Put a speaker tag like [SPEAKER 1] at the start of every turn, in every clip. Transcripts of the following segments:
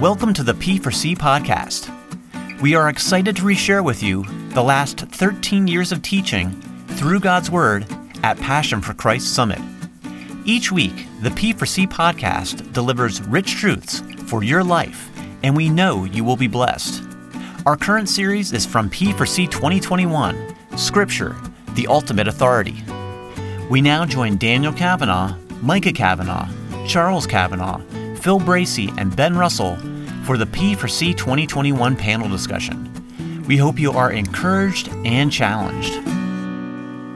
[SPEAKER 1] Welcome to the P4C podcast. We are excited to reshare with you the last 13 years of teaching through God's Word at Passion for Christ Summit. Each week, the P4C podcast delivers rich truths for your life, and we know you will be blessed. Our current series is from P4C 2021 Scripture, the Ultimate Authority. We now join Daniel Kavanaugh, Micah Kavanaugh, Charles Kavanaugh, Phil Bracey, and Ben Russell for the P4C 2021 panel discussion. We hope you are encouraged and challenged.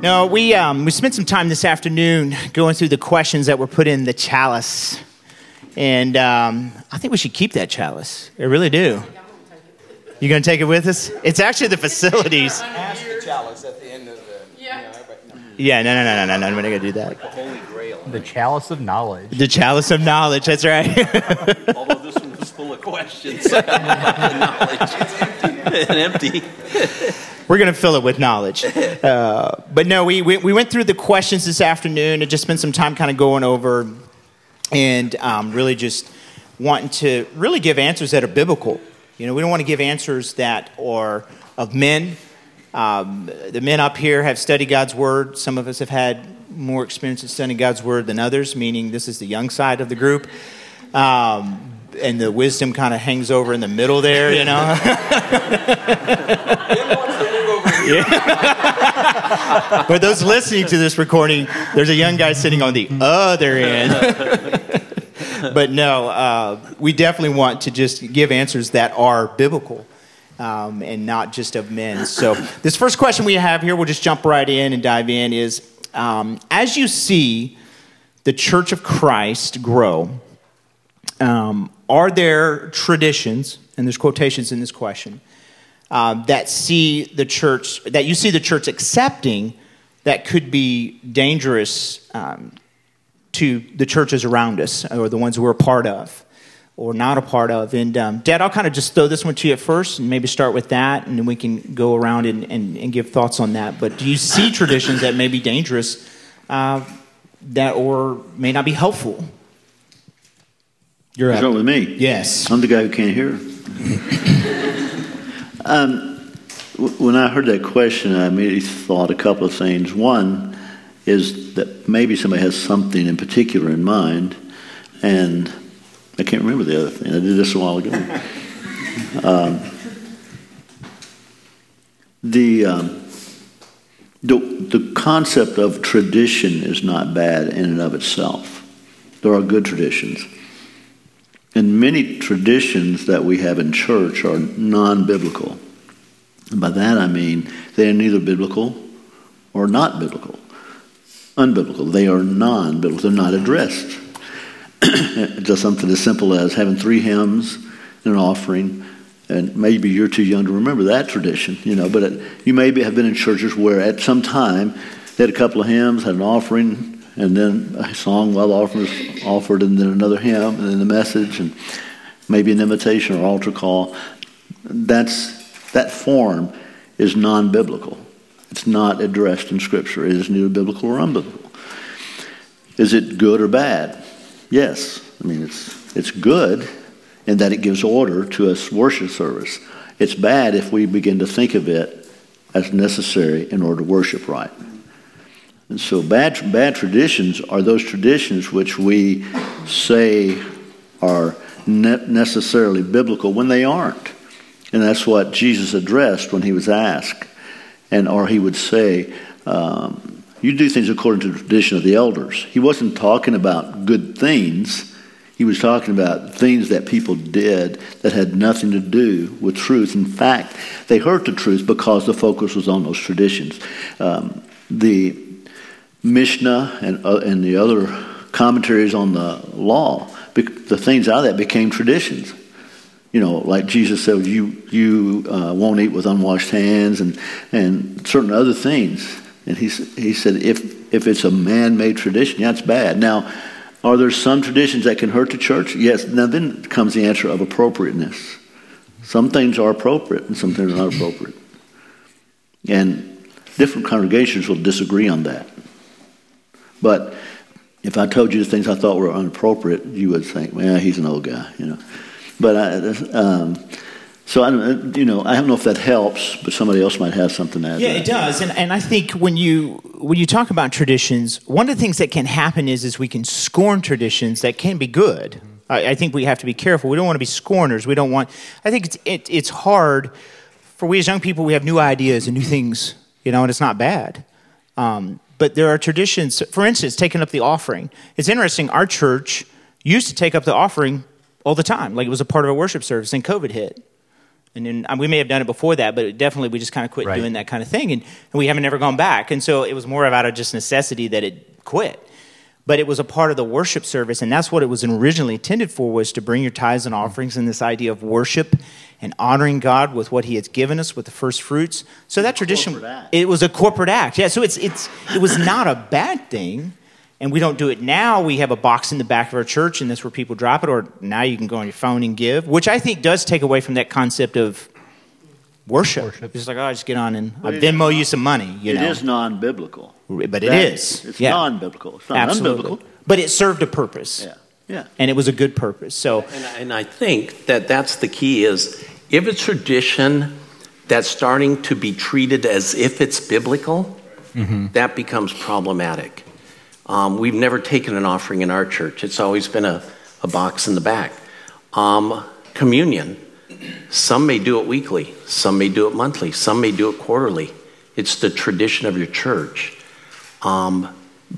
[SPEAKER 2] No, we, um, we spent some time this afternoon going through the questions that were put in the chalice. And um, I think we should keep that chalice. I really do. You going to take it with us? It's actually the facilities.
[SPEAKER 3] Ask the chalice at the end of the. Yeah.
[SPEAKER 2] Yeah, no, no, no, no, no, no. We're not going to do that.
[SPEAKER 3] Holy Grail.
[SPEAKER 4] The chalice of knowledge.
[SPEAKER 2] The chalice of knowledge. That's right.
[SPEAKER 3] Although this one was full of questions, knowledge, and empty.
[SPEAKER 2] We're going to fill it with knowledge. Uh, but no, we, we, we went through the questions this afternoon and just spent some time kind of going over and um, really just wanting to really give answers that are biblical. You know, we don't want to give answers that are of men. Um, the men up here have studied God's word. Some of us have had more experience in studying God's word than others, meaning this is the young side of the group. Um, and the wisdom kind of hangs over in the middle there, you know. Yeah. For those listening to this recording, there's a young guy sitting on the other end. but no, uh, we definitely want to just give answers that are biblical. Um, and not just of men. So, this first question we have here, we'll just jump right in and dive in is um, as you see the Church of Christ grow, um, are there traditions, and there's quotations in this question, um, that see the church, that you see the church accepting that could be dangerous um, to the churches around us or the ones we're a part of or not a part of? And um, Dad, I'll kind of just throw this one to you at first and maybe start with that, and then we can go around and, and, and give thoughts on that. But do you see traditions that may be dangerous uh, that or may not be helpful? You're
[SPEAKER 5] What's
[SPEAKER 2] up.
[SPEAKER 5] wrong with me?
[SPEAKER 2] Yes.
[SPEAKER 5] I'm the guy who can't hear. um, w- when I heard that question, I immediately thought a couple of things. One is that maybe somebody has something in particular in mind, and I can't remember the other thing. I did this a while ago. um, the, um, the the concept of tradition is not bad in and of itself. There are good traditions. And many traditions that we have in church are non biblical. And by that I mean they are neither biblical or not biblical. Unbiblical. They are non biblical. They're not addressed. Just something as simple as having three hymns and an offering. And maybe you're too young to remember that tradition, you know, but it, you maybe have been in churches where at some time they had a couple of hymns, had an offering, and then a song while the offering was offered, and then another hymn, and then the message, and maybe an invitation or altar call. That's that form is non-biblical. It's not addressed in Scripture. It is neither biblical or unbiblical. Is it good or bad? Yes. I mean, it's it's good in that it gives order to a worship service. It's bad if we begin to think of it as necessary in order to worship right. And so bad, bad traditions are those traditions which we say are ne- necessarily biblical when they aren't. And that's what Jesus addressed when he was asked. And, or he would say, um, you do things according to the tradition of the elders. He wasn't talking about good things. He was talking about things that people did that had nothing to do with truth. In fact, they heard the truth because the focus was on those traditions. Um, the Mishnah and, uh, and the other commentaries on the law, the things out of that became traditions. You know, like Jesus said, you, you uh, won't eat with unwashed hands and, and certain other things. And he, he said, if, if it's a man made tradition, yeah, it's bad. Now, are there some traditions that can hurt the church? Yes. Now, then comes the answer of appropriateness. Some things are appropriate and some things are not appropriate. And different congregations will disagree on that. But if I told you the things I thought were inappropriate, you would think, well, he's an old guy, you know. But I, um, so I don't, you know, I don't know if that helps, but somebody else might have something to add.
[SPEAKER 2] Yeah,
[SPEAKER 5] to
[SPEAKER 2] it does, and and I think when you when you talk about traditions, one of the things that can happen is is we can scorn traditions that can be good. I, I think we have to be careful. We don't want to be scorners. We don't want. I think it's it, it's hard for we as young people. We have new ideas and new things, you know, and it's not bad. Um, but there are traditions. For instance, taking up the offering. It's interesting. Our church used to take up the offering all the time, like it was a part of a worship service. Then COVID hit. And then we may have done it before that, but definitely we just kind of quit
[SPEAKER 1] Right.
[SPEAKER 2] doing that kind of thing, and, and we haven't ever gone back. And so it was more of out of just necessity that it quit. But it was a part of the worship service, and that's what it was originally intended for: was to bring your tithes and offerings, and this idea of worship and honoring God with what He has given us with the first fruits. So that tradition, it was a corporate act. Yeah. So it's it's it was not a bad thing. And we don't do it now. We have a box in the back of our church, and that's where people drop it. Or now you can go on your phone and give, which I think does take away from that concept of worship. It's like, oh, I just get on and I
[SPEAKER 5] But it
[SPEAKER 2] Venmo you some money, you
[SPEAKER 5] It
[SPEAKER 2] know.
[SPEAKER 5] is non-biblical.
[SPEAKER 2] but it
[SPEAKER 5] That-
[SPEAKER 2] is.
[SPEAKER 5] It's
[SPEAKER 2] yeah.
[SPEAKER 5] non-biblical. It's not
[SPEAKER 2] Absolutely.
[SPEAKER 5] unbiblical.
[SPEAKER 2] But it served a purpose.
[SPEAKER 5] Yeah. Yeah.
[SPEAKER 2] And it was a good purpose. So,
[SPEAKER 3] And, and I think that that's the key is if it's tradition that's starting to be treated as if it's biblical, mm-hmm. that becomes problematic. Um, we've never taken an offering in our church. It's always been a, a box in the back. Um, communion. Some may do it weekly. Some may do it monthly. Some may do it quarterly. It's the tradition of your church. Um,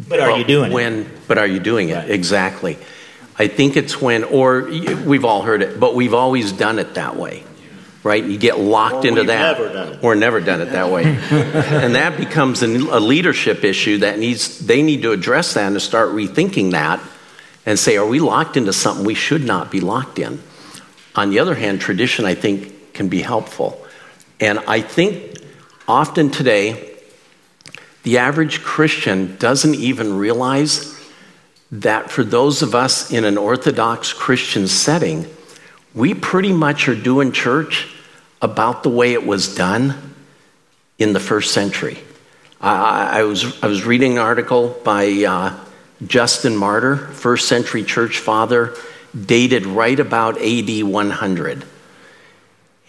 [SPEAKER 2] but are you doing it?
[SPEAKER 3] when, But are you doing it?
[SPEAKER 2] Right.
[SPEAKER 3] Exactly. I think it's when, or we've all heard it, but we've always done it that way, right? You get locked
[SPEAKER 5] Or
[SPEAKER 3] into
[SPEAKER 5] we've
[SPEAKER 3] that.
[SPEAKER 5] never.
[SPEAKER 3] Or never done it that way. and that becomes a leadership issue that needs, they need to address that and to start rethinking that and say, are we locked into something we should not be locked in? On the other hand, tradition, I think, can be helpful. And I think often today, the average Christian doesn't even realize that for those of us in an Orthodox Christian setting, we pretty much are doing church about the way it was done in the first century. I, I- was, I was reading an article by uh, Justin Martyr, first century church father, dated right about AD 100.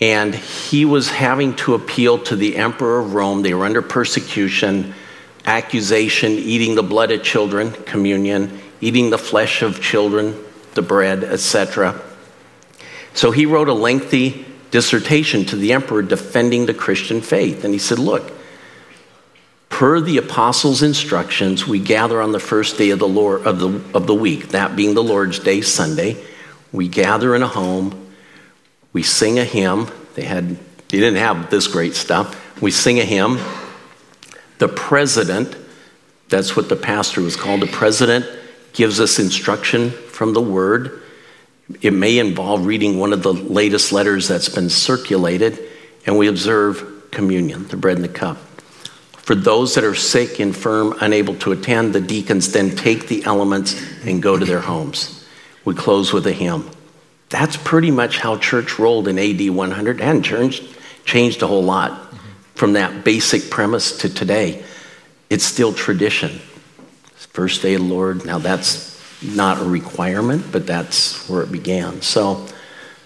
[SPEAKER 3] And he was having to appeal to the emperor of Rome. They were under persecution, accusation, eating the blood of children, communion, eating the flesh of children, the bread, etc. So he wrote a lengthy dissertation to the emperor defending the Christian faith. And he said, Look, per the apostles' instructions, we gather on the first day of the, Lord, of, the, of the week, that being the Lord's Day, Sunday. We gather in a home, we sing a hymn. They had they didn't have this great stuff. We sing a hymn. The president, that's what the pastor was called, the president gives us instruction from the word. It may involve reading one of the latest letters that's been circulated, and we observe communion, the bread and the cup. For those that are sick, infirm, unable to attend, the deacons then take the elements and go to their homes. We close with a hymn. That's pretty much how church rolled in AD 100 and changed, changed a whole lot from that basic premise to today. It's still tradition. First day of the Lord. Now that's not a requirement, but that's where it began. So,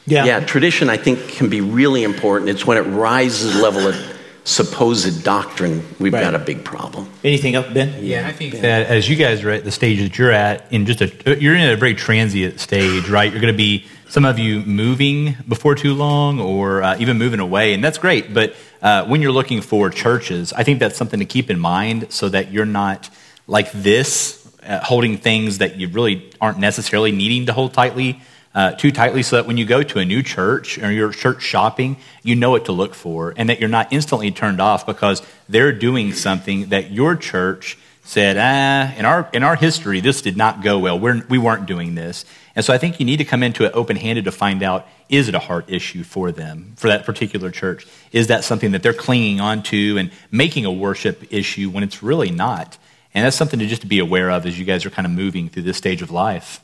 [SPEAKER 3] yeah, tradition I think can be really important. It's when it rises the level of supposed doctrine, we've
[SPEAKER 2] Right.
[SPEAKER 3] got a big problem.
[SPEAKER 2] Anything up, Ben?
[SPEAKER 4] Yeah, I think that as you guys are at the stage that you're at, in just a, you're in a very transient stage, right? You're going to be some of you moving before too long, or uh, even moving away, and that's great. But uh, when you're looking for churches, I think that's something to keep in mind, so that you're not like this, uh, holding things that you really aren't necessarily needing to hold tightly. Uh, too tightly, so that when you go to a new church or you're church shopping, you know what to look for, and that you're not instantly turned off because they're doing something that your church said, ah, in our, in our history, this did not go well. We're, we weren't doing this. And so I think you need to come into it open handed to find out is it a heart issue for them, for that particular church? Is that something that they're clinging on to and making a worship issue when it's really not? And that's something to just to be aware of as you guys are kind of moving through this stage of life.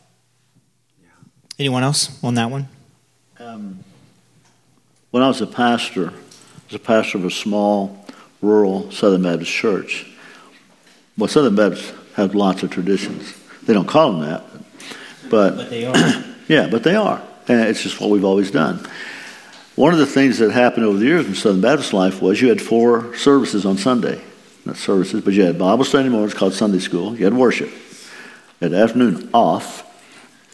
[SPEAKER 2] Anyone else on that one?
[SPEAKER 5] Um, when I was a pastor, I was a pastor of a small rural Southern Baptist church. Well, Southern Baptists have lots of traditions. They don't call them that, but
[SPEAKER 2] But they are.
[SPEAKER 5] yeah, but they are. And it's just what we've always done. One of the things that happened over the years in Southern Baptist life was you had four services on Sunday. Not services, but you had Bible study mornings called Sunday school. You had worship. You had afternoon off.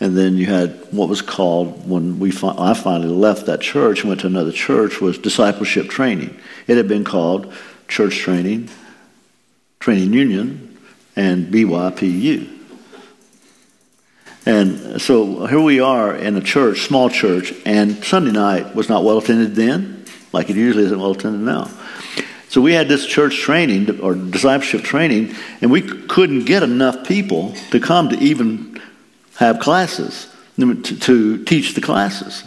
[SPEAKER 5] And then you had what was called, when we I finally left that church and went to another church, was discipleship training. It had been called church training, training union, and BYPU. And so here we are in a church, small church, and Sunday night was not well attended then, like it usually isn't well attended now. So we had this church training or discipleship training, and we couldn't get enough people to come to even have classes, to, teach the classes.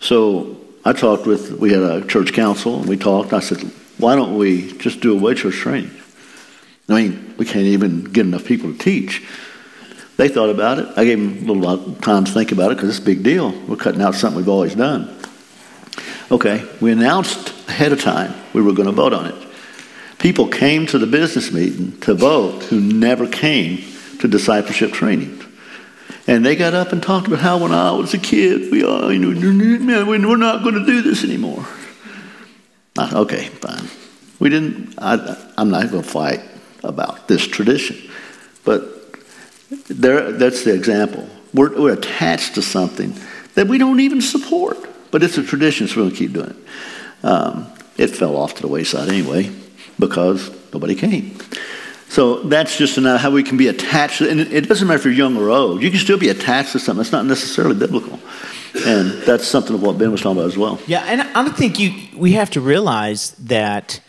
[SPEAKER 5] So I talked with, we had a church council, and we talked. I said, why don't we just do a way church training? I mean, we can't even get enough people to teach. They thought about it. I gave them a little time to think about it because it's a big deal. We're cutting out something we've always done. Okay, we announced ahead of time we were going to vote on it. People came to the business meeting to vote who never came to discipleship training. And they got up and talked about how when I was a kid, we are, you know, we're not going to do this anymore. Okay, fine. We didn't, I, I'm not going to fight about this tradition. But there, that's the example. We're, we're attached to something that we don't even support, but it's a tradition, so we're going to keep doing it. Um, it fell off to the wayside anyway because nobody came. So that's just how we can be attached. And it doesn't matter if you're young or old. You can still be attached to something that's not necessarily biblical. And that's something of what Ben was talking about as well.
[SPEAKER 2] Yeah, and I think you, we have to realize that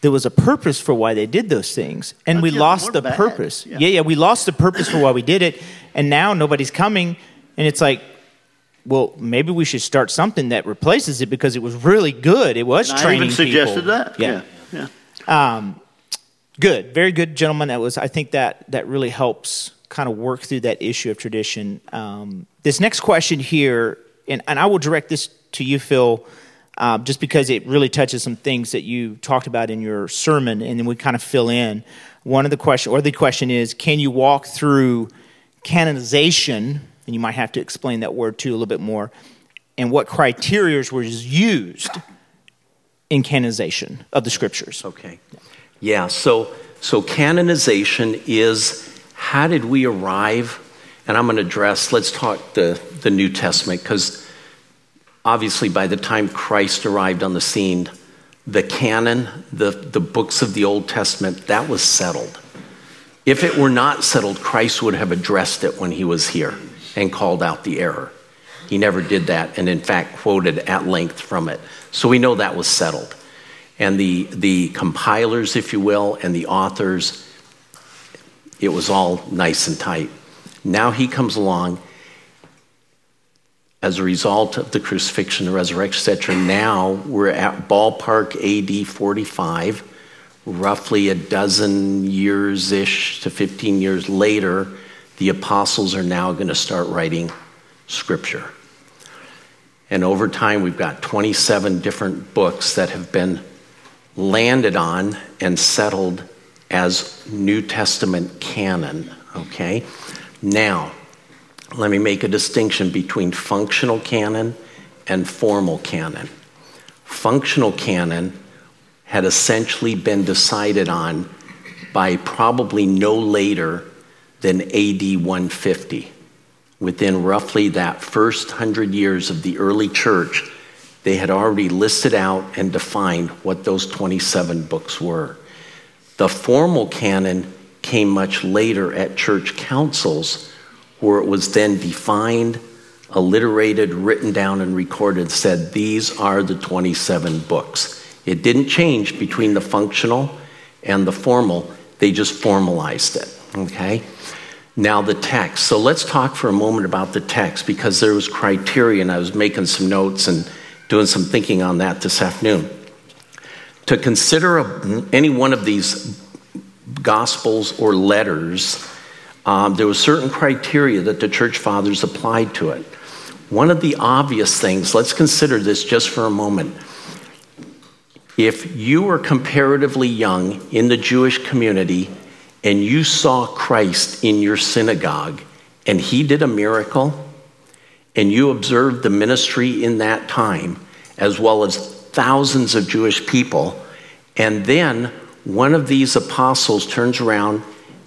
[SPEAKER 2] there was a purpose for why they did those things and we lost the bad. purpose yeah. yeah. yeah we lost the purpose for why we did it and now nobody's coming and it's like well maybe we should start something that replaces it because it was really good it was
[SPEAKER 5] and
[SPEAKER 2] training
[SPEAKER 5] I even suggested
[SPEAKER 2] people.
[SPEAKER 5] that yeah yeah, yeah. Um,
[SPEAKER 2] good very good gentlemen that was i think that that really helps kind of work through that issue of tradition um, this next question here and, and i will direct this to you phil uh, just because it really touches some things that you talked about in your sermon, and then we kind of fill in. One of the question, or the question is, can you walk through canonization? And you might have to explain that word too a little bit more, and what criteria was used in canonization of the scriptures.
[SPEAKER 3] Okay. Yeah. So so canonization is how did we arrive? And I'm going to address. Let's talk the the New Testament because obviously, by the time Christ arrived on the scene, the canon, the, the books of the Old Testament, that was settled. If it were not settled, Christ would have addressed it when he was here and called out the error. He never did that, and in fact, quoted at length from it. So we know that was settled. And the, the compilers, if you will, and the authors, it was all nice and tight. Now he comes along as a result of the crucifixion, the resurrection, etc. Now we're at ballpark AD 45, roughly a dozen years ish to 15 years later, the apostles are now going to start writing scripture. And over time, we've got 27 different books that have been landed on and settled as New Testament canon. Okay? Now, let me make a distinction between functional canon and formal canon. Functional canon had essentially been decided on by probably no later than AD 150. Within roughly that first hundred years of the early church, they had already listed out and defined what those 27 books were. The formal canon came much later at church councils where it was then defined, alliterated, written down, and recorded, said these are the 27 books. It didn't change between the functional and the formal, they just formalized it. Okay? Now, the text. So let's talk for a moment about the text because there was criteria, and I was making some notes and doing some thinking on that this afternoon. To consider a, any one of these gospels or letters um, there was certain criteria that the church fathers applied to it. One of the obvious things, let's consider this just for a moment. If you were comparatively young in the Jewish community and you saw Christ in your synagogue and he did a miracle and you observed the ministry in that time, as well as thousands of Jewish people, and then one of these apostles turns around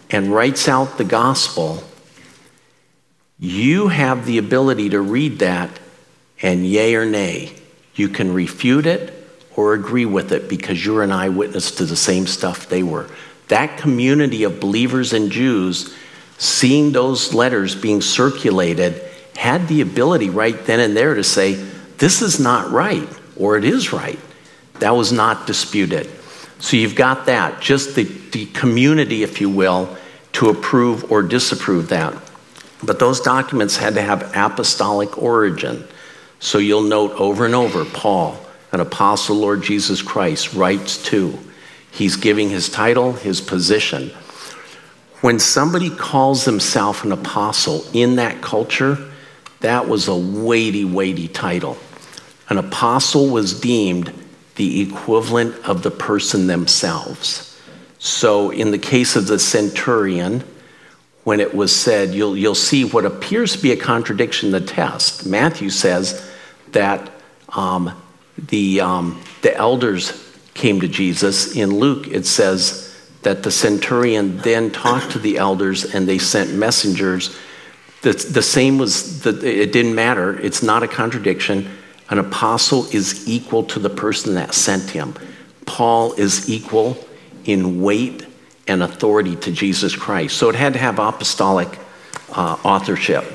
[SPEAKER 3] and writes out the gospel, you have the ability to read that and yay or nay. You can refute it or agree with it because you're an eyewitness to the same stuff they were. That community of believers and Jews, seeing those letters being circulated, had the ability right then and there to say, this is not right, or it is right. That was not disputed. So you've got that, just the, the community, if you will, to approve or disapprove that. But those documents had to have apostolic origin. So you'll note over and over Paul, an apostle, Lord Jesus Christ, writes to. He's giving his title, his position. When somebody calls himself an apostle in that culture, that was a weighty, weighty title. An apostle was deemed the equivalent of the person themselves. So, in the case of the centurion, when it was said, you'll, you'll see what appears to be a contradiction in the test. Matthew says that um, the, um, the elders came to Jesus. In Luke, it says that the centurion then talked to the elders and they sent messengers. The, the same was, the, it didn't matter. It's not a contradiction. An apostle is equal to the person that sent him. Paul is equal in weight and authority to Jesus Christ. So it had to have apostolic uh, authorship,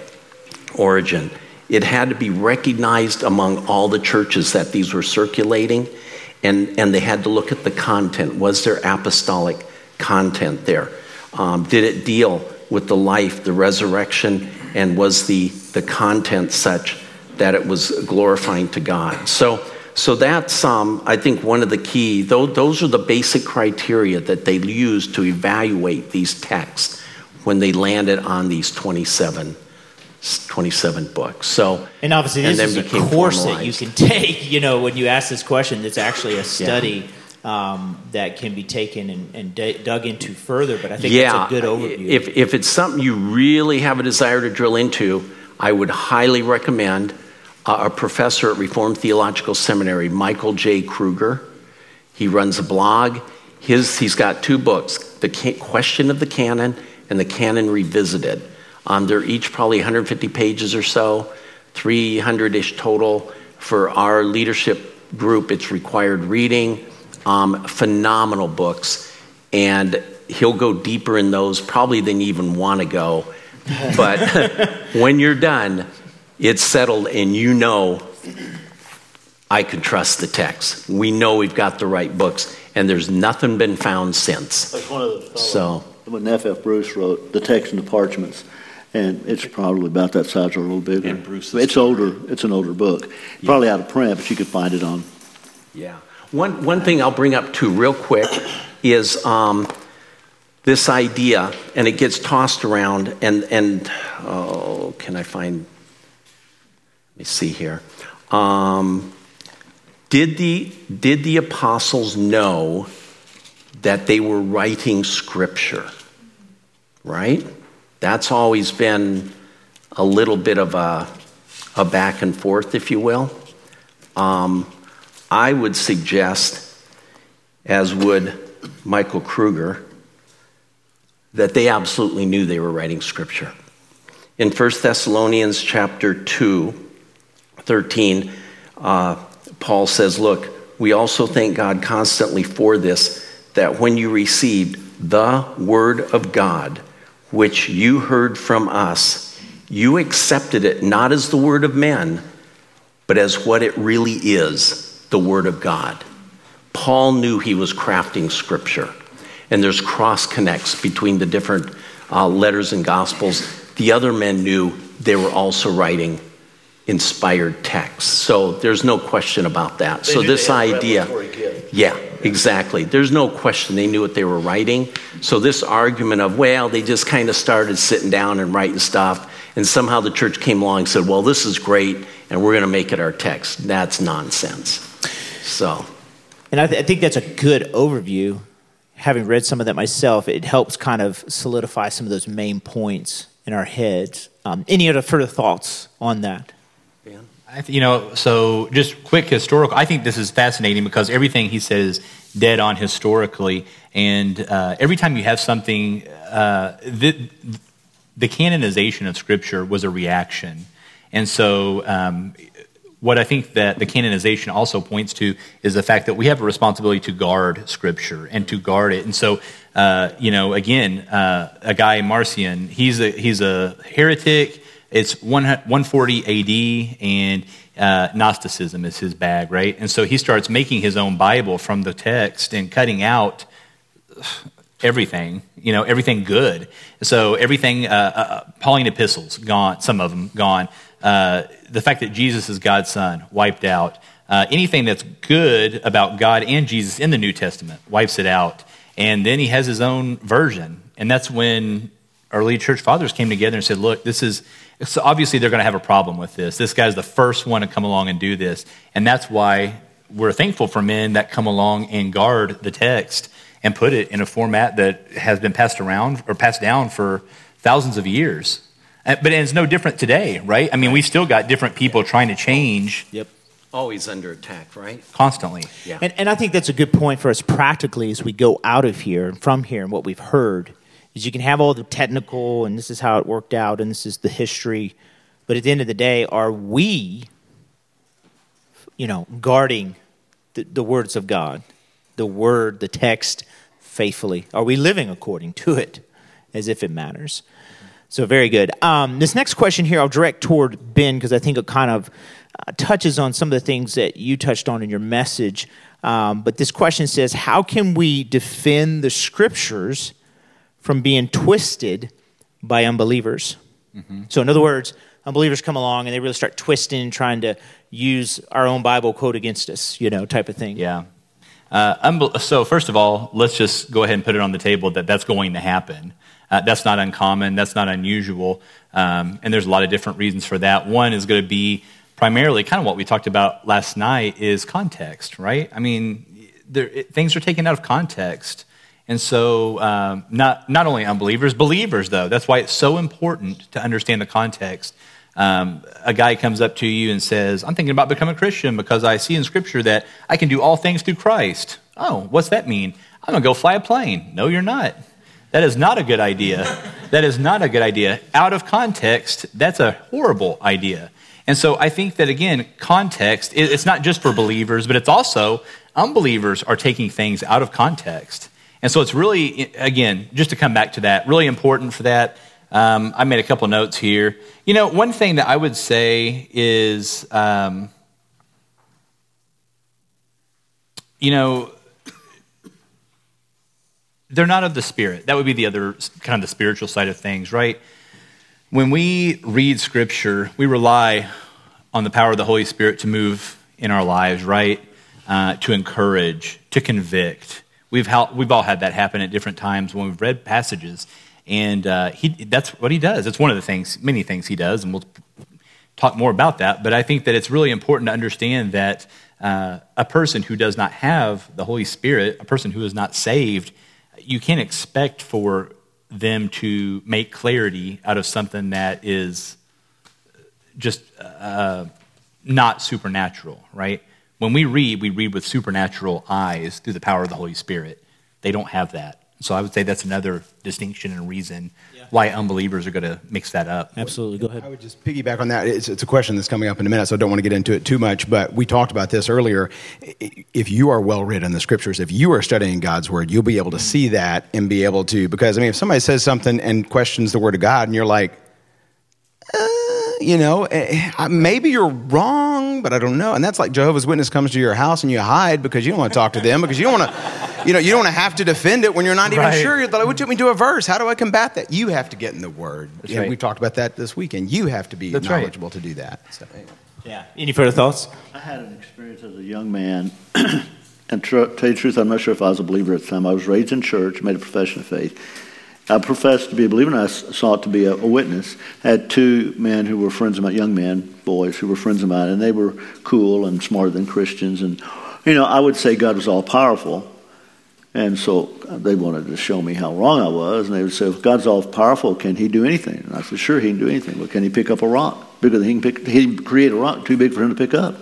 [SPEAKER 3] origin. It had to be recognized among all the churches that these were circulating, and, and they had to look at the content. Was there apostolic content there? Um, did it deal with the life, the resurrection, and was the, the content such that it was glorifying to God? So so that's, um, I think, one of the key, those are the basic criteria that they use to evaluate these texts when they landed on these 27, 27 books. So,
[SPEAKER 2] and obviously, this and is a course formalized. that you can take. You know, when you ask this question, it's actually a study. Yeah. Um, that can be taken and, and d- dug into further, but I think yeah, that's a good overview.
[SPEAKER 3] If, if it's something you really have a desire to drill into, I would highly recommend a professor at Reformed Theological Seminary, Michael J. Kruger. He runs a blog. His, he's got two books The Question of the Canon and The Canon Revisited. Um, they're each probably 150 pages or so, 300 ish total. For our leadership group, it's required reading. Um, phenomenal books. And he'll go deeper in those probably than you even want to go. But when you're done, it's settled, and you know I can trust the text. We know we've got the right books, and there's nothing been found since.
[SPEAKER 5] Like one of the so when F. F. Bruce wrote the text and the parchments, and it's probably about that size or a little bigger. And Bruce it's older. It's an older book, yeah. probably out of print, but you could find it on.
[SPEAKER 3] Yeah. One one thing I'll bring up too, real quick, is. Um, this idea, and it gets tossed around, and, and oh, can I find let me see here. Um, did, the, did the apostles know that they were writing scripture? Right? That's always been a little bit of a, a back and forth, if you will. Um, I would suggest, as would Michael Kruger, that they absolutely knew they were writing scripture. In 1 Thessalonians chapter 2, 13, uh, Paul says, Look, we also thank God constantly for this, that when you received the word of God, which you heard from us, you accepted it not as the word of men, but as what it really is the word of God. Paul knew he was crafting scripture, and there's cross connects between the different uh, letters and gospels. The other men knew they were also writing inspired texts. So there's no question about that.
[SPEAKER 5] They
[SPEAKER 3] so this idea,
[SPEAKER 5] yeah,
[SPEAKER 3] exactly. There's no question they knew what they were writing. So this argument of well, they just kind of started sitting down and writing stuff, and somehow the church came along and said, well, this is great, and we're going to make it our text. That's nonsense. So,
[SPEAKER 2] and I, th- I think that's a good overview. Having read some of that myself, it helps kind of solidify some of those main points in our heads. Um, any other further thoughts on that?
[SPEAKER 4] Th- you know, so just quick historical. I think this is fascinating because everything he says is dead on historically, and uh, every time you have something, uh, the, the canonization of Scripture was a reaction, and so um, what I think that the canonization also points to is the fact that we have a responsibility to guard Scripture and to guard it. And so, uh, you know, again, uh, a guy Marcion, he's a he's a heretic. It's 140 AD, and uh, Gnosticism is his bag, right? And so he starts making his own Bible from the text and cutting out everything, you know, everything good. So everything, uh, uh, Pauline epistles, gone, some of them gone. Uh, the fact that Jesus is God's son, wiped out. Uh, anything that's good about God and Jesus in the New Testament, wipes it out. And then he has his own version. And that's when early church fathers came together and said, look, this is, so obviously they're going to have a problem with this. This guy's the first one to come along and do this. And that's why we're thankful for men that come along and guard the text and put it in a format that has been passed around or passed down for thousands of years. Uh, but it's no different today, right? I mean, we still got different people trying to change.
[SPEAKER 2] Yep.
[SPEAKER 3] Always under attack, right?
[SPEAKER 4] Constantly.
[SPEAKER 3] Yeah.
[SPEAKER 2] And, and I think that's a good point for us practically as we go out of here and from here and what we've heard is you can have all the technical and this is how it worked out and this is the history. But at the end of the day, are we, you know, guarding the, the words of God, the word, the text, faithfully? Are we living according to it as if it matters? So, very good. Um, this next question here, I'll direct toward Ben because I think it kind of uh, touches on some of the things that you touched on in your message. Um, but this question says How can we defend the scriptures from being twisted by unbelievers? Mm-hmm. So, in other words, unbelievers come along and they really start twisting and trying to use our own Bible quote against us, you know, type of thing.
[SPEAKER 4] Yeah. Uh, so, first of all, let's just go ahead and put it on the table that that's going to happen. Uh, that's not uncommon, that's not unusual, um, and there's a lot of different reasons for that. One is going to be primarily kind of what we talked about last night is context, right? I mean, there, it, things are taken out of context. And so, um, not, not only unbelievers, believers, though. That's why it's so important to understand the context. Um, a guy comes up to you and says, I'm thinking about becoming a Christian because I see in Scripture that I can do all things through Christ. Oh, what's that mean? I'm going to go fly a plane. No, you're not. That is not a good idea. That is not a good idea. Out of context, that's a horrible idea. And so I think that, again, context, it's not just for believers, but it's also unbelievers are taking things out of context. And so it's really, again, just to come back to that, really important for that. Um, I made a couple notes here. You know, one thing that I would say is, um, you know, they're not of the Spirit. That would be the other kind of the spiritual side of things, right? When we read Scripture, we rely on the power of the Holy Spirit to move in our lives, right? Uh, to encourage, to convict. We've, we've all had that happen at different times when we've read passages. And uh, he, that's what he does. It's one of the things, many things he does, and we'll talk more about that. But I think that it's really important to understand that uh, a person who does not have the Holy Spirit, a person who is not saved, you can't expect for them to make clarity out of something that is just uh, not supernatural, right? When we read, we read with supernatural eyes through the power of the Holy Spirit. They don't have that. So I would say that's another distinction and reason yeah. why unbelievers are going to mix that up.
[SPEAKER 2] Absolutely. Go ahead.
[SPEAKER 6] I would just piggyback on that. It's, it's, a question that's coming up in a minute, so I don't want to get into it too much. But we talked about this earlier. If you are well read in the scriptures, if you are studying God's word, you'll be able to see that and be able to. Because, I mean, if somebody says something and questions the word of God and you're like, uh, you know, eh, maybe you're wrong, but I don't know. And that's like Jehovah's Witness comes to your house and you hide because you don't want to talk to them because you don't want to, you know, you don't want to have to defend it when you're not even right. sure. You're like, what took me to a verse? How do I combat that? You have to get in the Word. Yeah, right. We talked about that this weekend. You have to be that's knowledgeable right. to do that. So,
[SPEAKER 2] yeah. Any further thoughts?
[SPEAKER 5] I had an experience as a young man. and tr- tell you the truth, I'm not sure if I was a believer at the time. I was raised in church, made a profession of faith. I professed to be a believer, and I sought to be a, a, witness. I had two men who were friends of mine, young men, boys who were friends of mine, and they were cool and smarter than Christians. And, you know, I would say God was all powerful. And so they wanted to show me how wrong I was, and they would say, if God's all powerful, can he do anything? And I said, sure, he can do anything. But can he pick up a rock bigger than he can pick? He can create a rock too big for him to pick up.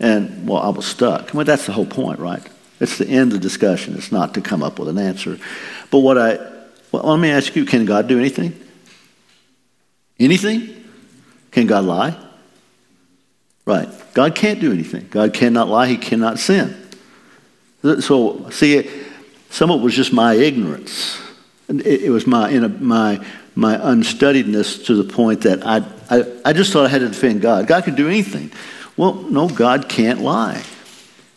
[SPEAKER 5] And, well, I was stuck. Well, that's the whole point, right? It's the end of the discussion. It's not to come up with an answer. But what I, well, let me ask you, can God do anything? Anything? Can God lie? Right. God can't do anything. God cannot lie. He cannot sin. So, see, some of it was just my ignorance. It, was my, my, my unstudiedness to the point that I, I, I just thought I had to defend God. God could do anything. Well, no, God can't lie.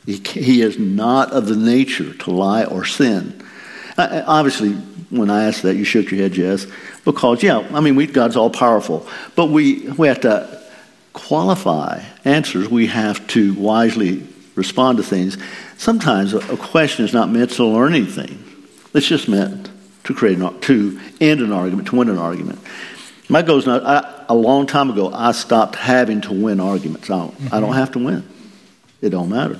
[SPEAKER 5] He, he is not of the nature to lie or sin. Obviously, when I asked that, you shook your head, yes, because, yeah, I mean, we, God's all powerful. But we, we have to qualify answers. We have to wisely respond to things. Sometimes a question is not meant to learn anything. It's just meant to create an, to end an argument, to win an argument. My goal is not. I, a long time ago, I stopped having to win arguments. I don't, mm-hmm. I don't have to win. It don't matter.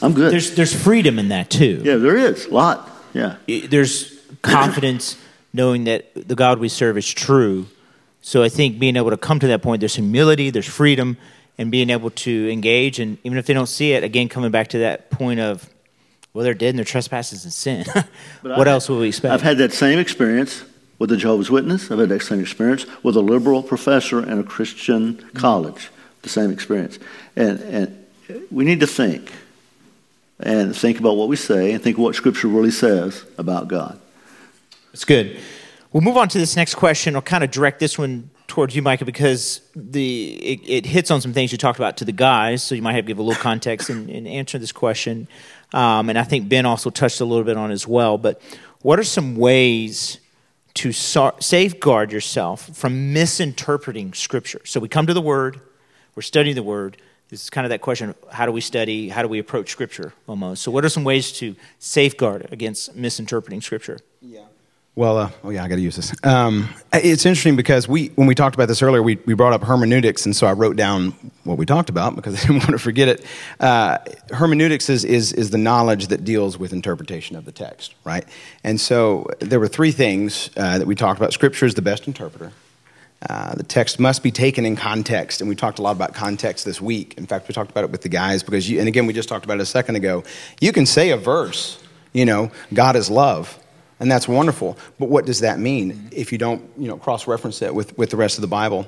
[SPEAKER 5] I'm good.
[SPEAKER 2] There's there's freedom in that too.
[SPEAKER 5] Yeah, there is a lot. Yeah.
[SPEAKER 2] There's confidence knowing that the God we serve is true. So I think being able to come to that point, there's humility, there's freedom, and being able to engage. And even if they don't see it, again, coming back to that point of, well, they're dead in their trespasses and sin. what else would we expect?
[SPEAKER 5] I've had that same experience with a Jehovah's Witness. I've had that same experience with a liberal professor in a Christian college. The same experience. And, and we need to think and think about what we say and think what Scripture really says about God.
[SPEAKER 2] It's good. We'll move on to this next question. I'll kind of direct this one towards you, Micah, because the it, it, hits on some things you talked about to the guys, so you might have to give a little context in, in answering this question. Um, and I think Ben also touched a little bit on as well. But what are some ways to so- safeguard yourself from misinterpreting Scripture? So we come to the Word, we're studying the Word. This is kind of that question how do we study? How do we approach Scripture almost? So, what are some ways to safeguard against misinterpreting Scripture?
[SPEAKER 6] Yeah. Well, uh, oh yeah, I got to use this. Um, it's interesting because we, when we talked about this earlier, we, we brought up hermeneutics, and so I wrote down what we talked about because I didn't want to forget it. Uh, hermeneutics is, is, is the knowledge that deals with interpretation of the text, right? And so there were three things uh, that we talked about. Scripture is the best interpreter. Uh, the text must be taken in context, and we talked a lot about context this week. In fact, we talked about it with the guys because, you, and again, we just talked about it a second ago. You can say a verse, you know, God is love and that's wonderful. But what does that mean if you don't, you know, cross-reference it with, with the rest of the Bible?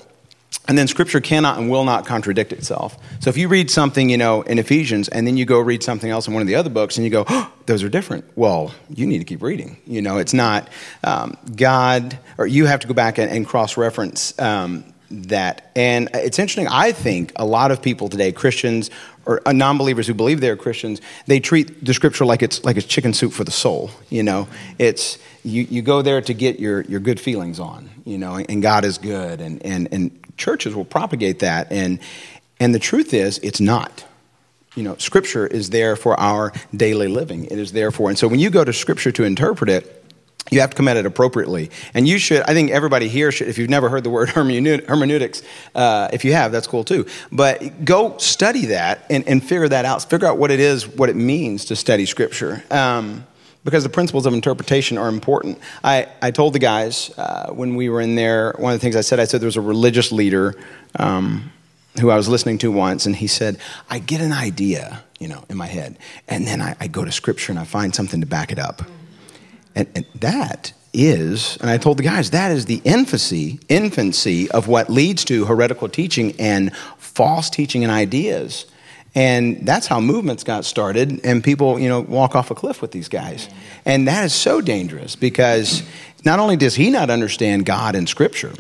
[SPEAKER 6] And then Scripture cannot and will not contradict itself. So if you read something, you know, in Ephesians, and then you go read something else in one of the other books, and you go, oh, those are different. Well, you need to keep reading. You know, it's not um, God, or you have to go back and, and cross-reference um, that. And it's interesting. I think a lot of people today, Christians or uh, non-believers who believe they're Christians, they treat the scripture like it's like it's chicken soup for the soul. You know, it's you, you go there to get your, your good feelings on. You know, and God is good, and and and churches will propagate that, and and the truth is, it's not. You know, scripture is there for our daily living. It is there for, and so when you go to scripture to interpret it you have to come at it appropriately. And you should, I think everybody here should, if you've never heard the word hermeneutics, uh, if you have, that's cool too. But go study that and, and figure that out. Figure out what it is, what it means to study Scripture. Um, because the principles of interpretation are important. I, I told the guys uh, when we were in there, one of the things I said, I said there was a religious leader um, who I was listening to once, and he said, I get an idea, you know, in my head, and then I, I go to Scripture and I find something to back it up. And, and that is, and I told the guys, that is the infancy, infancy of what leads to heretical teaching and false teaching and ideas. And that's how movements got started, and people, you know, walk off a cliff with these guys. And that is so dangerous because not only does he not understand God and Scripture,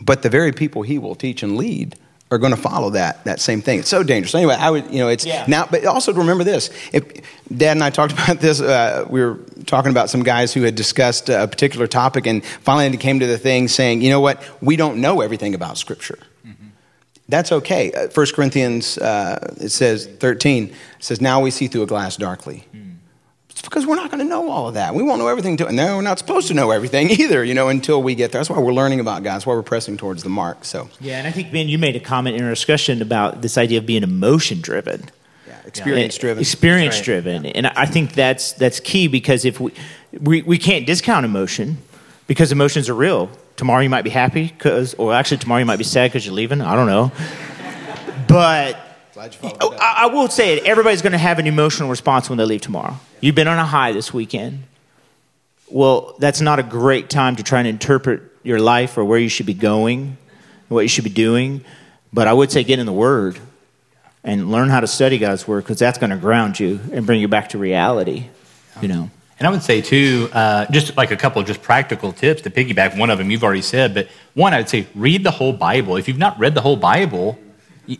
[SPEAKER 6] but the very people he will teach and lead are going to follow that that same thing. It's so dangerous. Anyway, I would you know it's yeah. now, but also remember this. If Dad and I talked about this, uh, we were talking about some guys who had discussed a particular topic, and finally they came to the thing saying, you know what, we don't know everything about Scripture. Mm-hmm. That's okay. Uh, First Corinthians, uh, it says thirteen, it says, "Now we see through a glass darkly." Mm-hmm it's because we're not going to know all of that. We won't know everything. To, and no, we're not supposed to know everything either, you know, until we get there. That's why we're learning about God. That's why we're pressing towards the mark. So
[SPEAKER 2] yeah, and I think Ben, you made a comment in our discussion about this idea of being emotion driven.
[SPEAKER 6] Yeah, Experience driven.
[SPEAKER 2] Experience
[SPEAKER 4] That's
[SPEAKER 2] driven, and I think that's that's key because if we, we we can't discount emotion because emotions are real. Tomorrow you might be happy because, or actually tomorrow you might be sad because you're leaving. I don't know, but Oh, I, I will say it. Everybody's going to have an emotional response when they leave tomorrow. You've been on a high this weekend. Well, that's not a great time to try and interpret your life or where you should be going, what you should be doing. But I would say get in the Word and learn how to study God's Word because that's going to ground you and bring you back to reality. You know.
[SPEAKER 4] And I would say too, uh, just like a couple of just practical tips to piggyback. One of them you've already said, but one I would say read the whole Bible. If you've not read the whole Bible,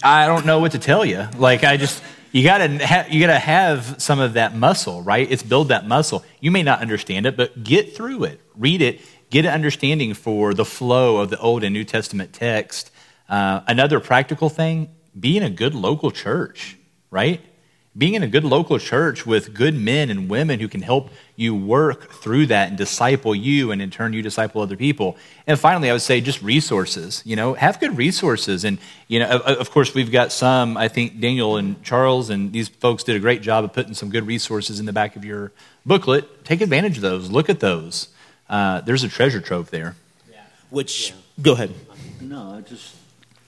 [SPEAKER 4] I don't know what to tell you. Like I just you gotta you gotta have some of that muscle, right? It's build that muscle. You may not understand it, but get through it, read it, get an understanding for the flow of the Old and New Testament text. Uh, another practical thing: be in a good local church, right? Being in a good local church with good men and women who can help you work through that and disciple you and in turn you disciple other people. And finally i would say just resources you know have good resources. And you know of, of, course we've got some i think daniel and charles and these folks did a great job of putting some good resources in the back of your booklet. Take advantage of those. Look at those. Uh, there's a treasure trove there.
[SPEAKER 2] Yeah. which yeah. go ahead.
[SPEAKER 5] No i just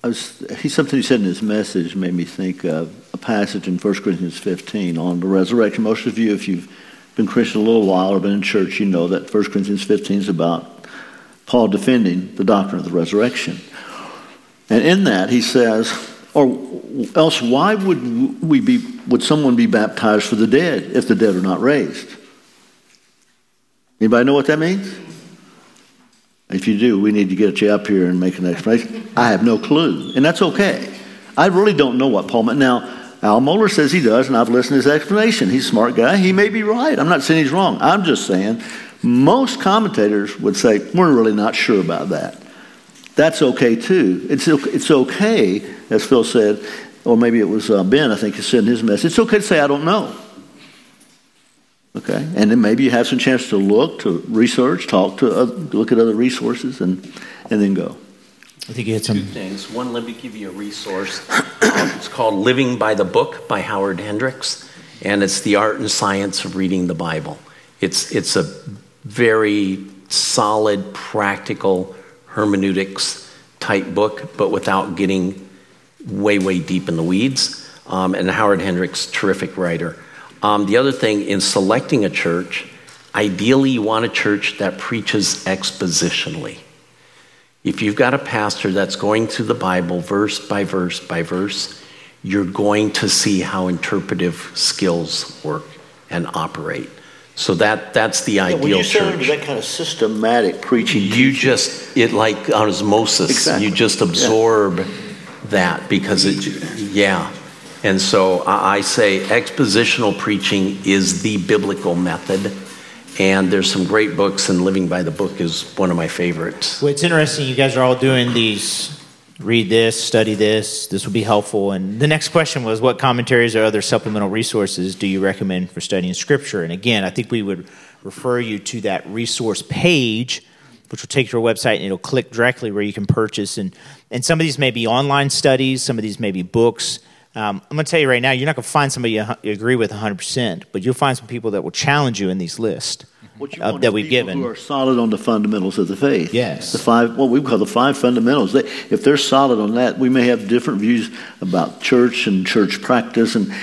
[SPEAKER 5] I was, he, something he said in his message made me think of a passage in 1 Corinthians 15 on the resurrection. Most of you, if you've been Christian a little while or been in church, you know that 1 Corinthians 15 is about Paul defending the doctrine of the resurrection. And in that, he says, or else why would we be would someone be baptized for the dead if the dead are not raised? Anybody know what that means? If you do, we need to get you up here and make an explanation. I have no clue, and that's okay. I really don't know what Paul meant. Now, Al Mohler says he does, and I've listened to his explanation. He's a smart guy. He may be right. I'm not saying he's wrong. I'm just saying most commentators would say, we're really not sure about that. That's okay too. It's, it's okay, as Phil said, or maybe it was uh, Ben, I think, who in his message, it's okay to say, I don't know. Okay, and then maybe you have some chance to look, to research, talk to, other, look at other resources, and and then go.
[SPEAKER 2] I think you had some
[SPEAKER 3] two things. One, let me give you a resource. It's called "Living by the Book" by Howard Hendricks, and it's the art and science of reading the Bible. It's it's a very solid, practical hermeneutics type book, but without getting way way deep in the weeds. Um, and Howard Hendricks, terrific writer. Um, the other thing, in selecting a church, ideally you want a church that preaches expositionally. If you've got a pastor that's going through the Bible verse by verse by verse, you're going to see how interpretive skills work and operate. So that that's the
[SPEAKER 5] yeah,
[SPEAKER 3] ideal
[SPEAKER 5] when you
[SPEAKER 3] church.
[SPEAKER 5] that kind of systematic preaching.
[SPEAKER 3] You
[SPEAKER 5] teaching.
[SPEAKER 3] just it like osmosis.
[SPEAKER 5] Exactly.
[SPEAKER 3] You just absorb
[SPEAKER 5] yeah.
[SPEAKER 3] that because it yeah. And so I say expositional preaching is the biblical method. And there's some great books, and Living by the Book is one of my favorites.
[SPEAKER 2] Well, it's interesting. You guys are all doing these read this, study this, this will be helpful. And the next question was what commentaries or other supplemental resources do you recommend for studying Scripture? And again, I think we would refer you to that resource page, which will take you to our website and it'll click directly where you can purchase. And, and some of these may be online studies, some of these may be books. Um, I'm going to tell you right now, you're not going to find somebody you, agree with 100%, but you'll find some people that will challenge you in these lists uh, that we've given.
[SPEAKER 5] Who are solid on the fundamentals of the faith.
[SPEAKER 2] Yes.
[SPEAKER 5] The five, what we call the five fundamentals. They, if they're solid on that, we may have different views about church and church practice and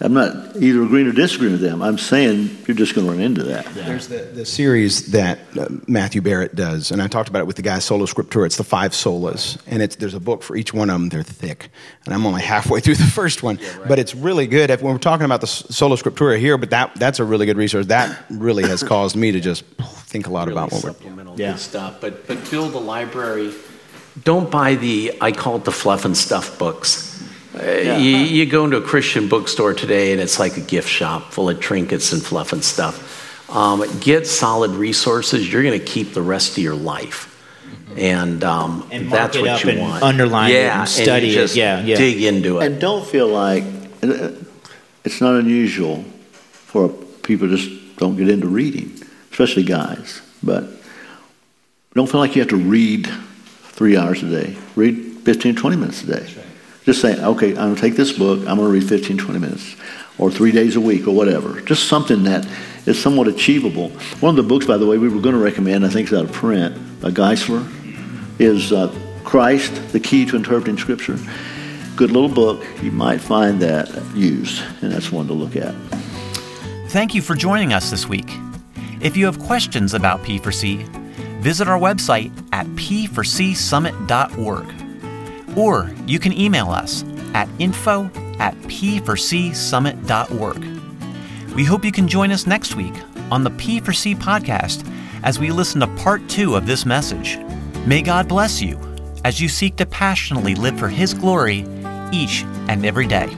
[SPEAKER 5] I'm not either agreeing or disagreeing with them. I'm saying you're just going to run into that.
[SPEAKER 6] Yeah. There's the, the series that uh, Matthew Barrett does, and I talked about it with the guy Sola Scriptura. It's the five solas, and it's, there's a book for each one of them. They're thick, and I'm only halfway through the first one, yeah, right. but it's really good. When we're talking about the Sola Scriptura here, but that that's a really good resource. That really has caused me to just think a lot
[SPEAKER 3] really
[SPEAKER 6] about what
[SPEAKER 3] we're yeah. stuff. But but build a library. Don't buy the I call it the fluff and stuff books yeah. You, you, go into a Christian bookstore today and it's like a gift shop full of trinkets and fluff and stuff. Um, get solid resources. You're going to keep the rest of your life. And, um,
[SPEAKER 2] and
[SPEAKER 3] that's what you want.
[SPEAKER 2] Underline
[SPEAKER 3] yeah,
[SPEAKER 2] it and study
[SPEAKER 3] and
[SPEAKER 2] it. Yeah, yeah.
[SPEAKER 3] Dig into it.
[SPEAKER 5] And don't feel like it's not unusual for people just don't get into reading, especially guys. But don't feel like you have to read three hours a day. Read 15, 20 minutes a day. Just saying, okay, I'm going to take this book, I'm going to read 15, 20 minutes, or three days a week, or whatever. Just something that is somewhat achievable. One of the books, by the way, we were going to recommend, I think it's out of print, by Geisler, is uh, Christ, the Key to Interpreting Scripture. Good little book. You might find that used, and that's one to look at.
[SPEAKER 1] Thank you for joining us this week. If you have questions about P4C, visit our website at p4csummit.org. Or you can email us at info at p4csummit.org. We hope you can join us next week on the P4C podcast as we listen to part two of this message. May God bless you as you seek to passionately live for His glory each and every day.